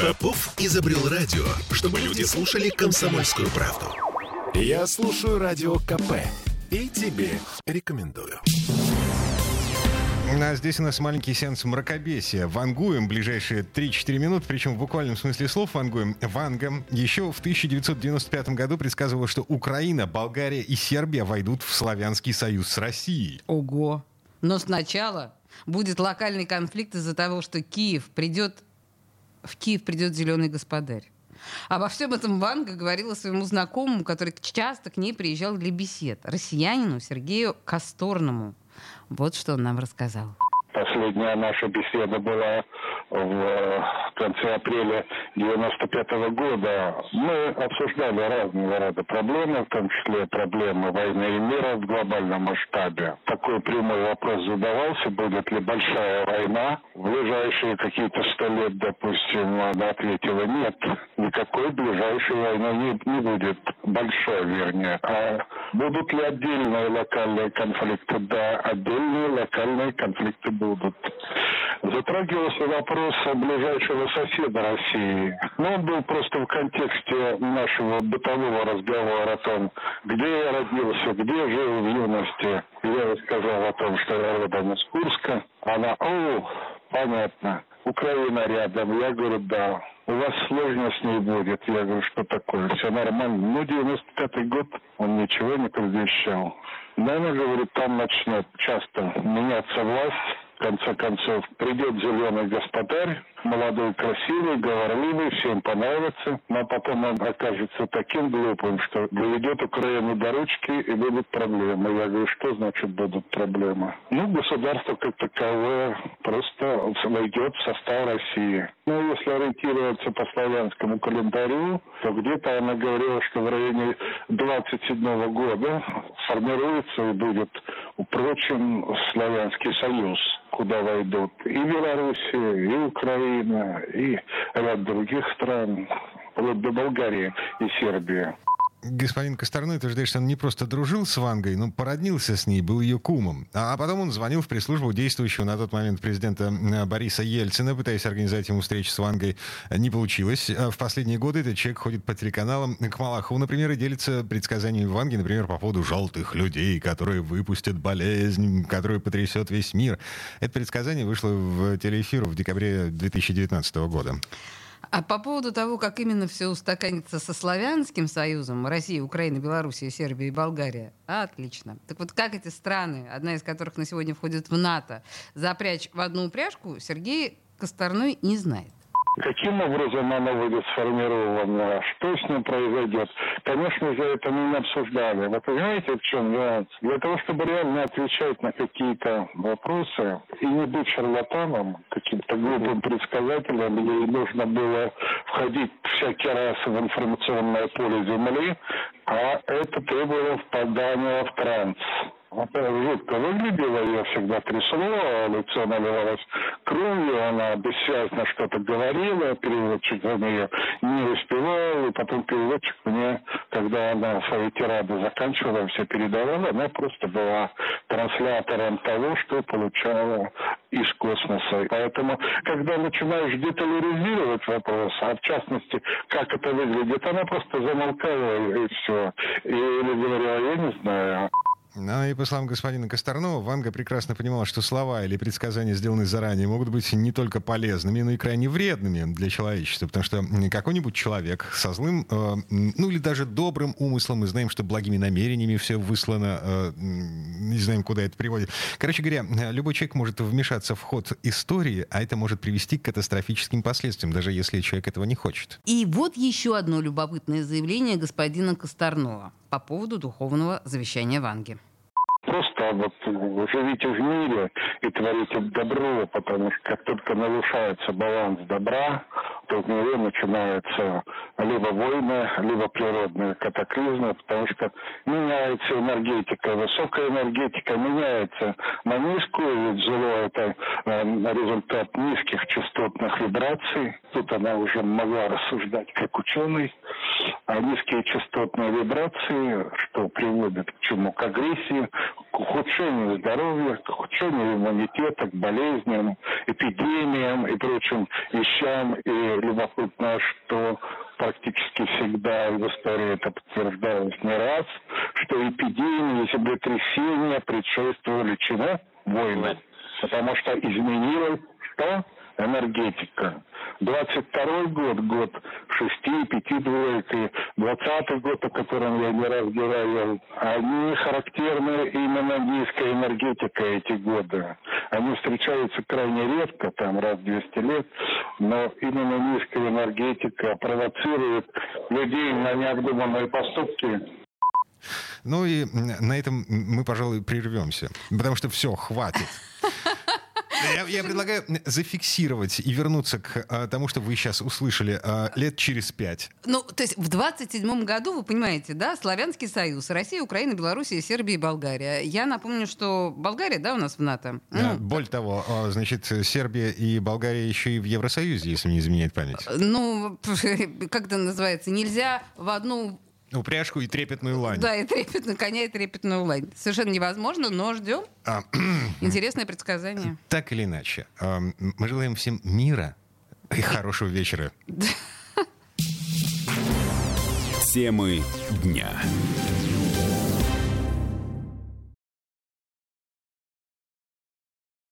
Попов изобрел радио, чтобы люди слушали комсомольскую правду. Я слушаю радио КП и тебе рекомендую. А здесь у нас маленький сеанс мракобесия. Вангуем ближайшие 3-4 минуты, причем в буквальном смысле слов вангуем. Ванга еще в 1995 году предсказывала, что Украина, Болгария и Сербия войдут в Славянский союз с Россией. Ого! Но сначала будет локальный конфликт из-за того, что Киев придет в Киев придет зеленый господарь. Обо всем этом Ванга говорила своему знакомому, который часто к ней приезжал для бесед, россиянину Сергею Косторному. Вот что он нам рассказал. Последняя наша беседа была в конце апреля 95 -го года. Мы обсуждали разного рода проблемы, в том числе проблемы войны и мира в глобальном масштабе. Такой прямой вопрос задавался, будет ли большая война. В ближайшие какие-то сто лет, допустим, она ответила нет. Никакой ближайшей войны не, не будет. Большой, вернее. А будут ли отдельные локальные конфликты? Да, отдельные локальные конфликты будут. Затрагивался вопрос ближайшего соседа России. Но он был просто в контексте нашего бытового разговора о том, где я родился, где жил в юности. Я рассказал о том, что я родом из Курска. Она, о, понятно, Украина рядом. Я говорю, да. У вас сложно с ней будет. Я говорю, что такое? Все нормально. Ну, 95-й год он ничего не предвещал. Наверное, говорит, там начнет часто меняться власть конце концов, придет зеленый господарь, молодой, красивый, говорливый, всем понравится, но потом он окажется таким глупым, что доведет Украину до ручки и будут проблемы. Я говорю, что значит будут проблемы? Ну, государство как таковое просто войдет в состав России. Ну, если ориентироваться по славянскому календарю, то где-то она говорила, что в районе 27 года формируется и будет упрочен Славянский Союз куда войдут и Белоруссия, и Украина, и ряд других стран, вплоть до Болгарии и Сербии господин Косторной утверждает, что он не просто дружил с Вангой, но породнился с ней, был ее кумом. А потом он звонил в пресс-службу действующего на тот момент президента Бориса Ельцина, пытаясь организовать ему встречу с Вангой. Не получилось. А в последние годы этот человек ходит по телеканалам к Малахову, например, и делится предсказаниями Ванги, например, по поводу желтых людей, которые выпустят болезнь, которая потрясет весь мир. Это предсказание вышло в телеэфир в декабре 2019 года. А по поводу того, как именно все устаканится со Славянским Союзом, Россия, Украина, Белоруссия, Сербия и Болгария, отлично. Так вот, как эти страны, одна из которых на сегодня входит в НАТО, запрячь в одну упряжку, Сергей Косторной не знает. Каким образом оно будет сформировано, что с ним произойдет. Конечно же, это мы не обсуждали. Вы понимаете, в чем нюанс? Для того, чтобы реально отвечать на какие-то вопросы и не быть шарлатаном, каким-то глупым предсказателем, ей нужно было входить всякий раз в информационное поле Земли, а это требовало впадания в транс. Во-первых, жутко выглядела, ее всегда трясло, лицо наливалось кровью, она бессвязно что-то говорила, переводчик за нее не успевал, и потом переводчик мне, когда она свои тирады заканчивала, все передавала, она просто была транслятором того, что получала из космоса. Поэтому, когда начинаешь детализировать вопрос, а в частности, как это выглядит, она просто замолкала и все. Или говорила, я не знаю. Ну и по словам господина Косторнова, Ванга прекрасно понимала, что слова или предсказания, сделанные заранее, могут быть не только полезными, но и крайне вредными для человечества. Потому что какой-нибудь человек со злым, э, ну или даже добрым умыслом, мы знаем, что благими намерениями все выслано, э, не знаем, куда это приводит. Короче говоря, любой человек может вмешаться в ход истории, а это может привести к катастрофическим последствиям, даже если человек этого не хочет. И вот еще одно любопытное заявление господина Косторнова по поводу духовного завещания Ванги. Просто вот живите в мире и творите добро, потому что как только нарушается баланс добра, то в мире начинаются либо войны, либо природные катаклизмы, потому что меняется энергетика, высокая энергетика меняется на низкую, ведь зло это э, результат низких частотных вибраций. Тут она уже могла рассуждать как ученый. а низкие частотные вибрации, что приводит к чему? К агрессии, к ухудшению здоровья, к ухудшению иммунитета, к болезням, эпидемиям и прочим вещам. И любопытно, что практически всегда в истории это подтверждалось не раз, что эпидемии и землетрясения предшествовали чему? Войны. Потому что изменилось что? энергетика. 22 год, год шести, пяти двоек, и 20 год, о котором я не раз говорил, они характерны именно низкая энергетика эти годы. Они встречаются крайне редко, там раз в 200 лет, но именно низкая энергетика провоцирует людей на необдуманные поступки, ну и на этом мы, пожалуй, прервемся. Потому что все, хватит. Я, я предлагаю зафиксировать и вернуться к а, тому, что вы сейчас услышали а, лет через пять. Ну, то есть в 27 году, вы понимаете, да, Славянский Союз, Россия, Украина, Белоруссия, Сербия и Болгария. Я напомню, что Болгария, да, у нас в НАТО. Ну, Более того, а, значит, Сербия и Болгария еще и в Евросоюзе, если не изменяет память. Ну, как это называется, нельзя в одну Упряжку и трепетную лань. Да, и трепетную коня, и трепетную лань. Совершенно невозможно, но ждем. А, Интересное предсказание. Так или иначе, мы желаем всем мира и хорошего вечера. Темы дня.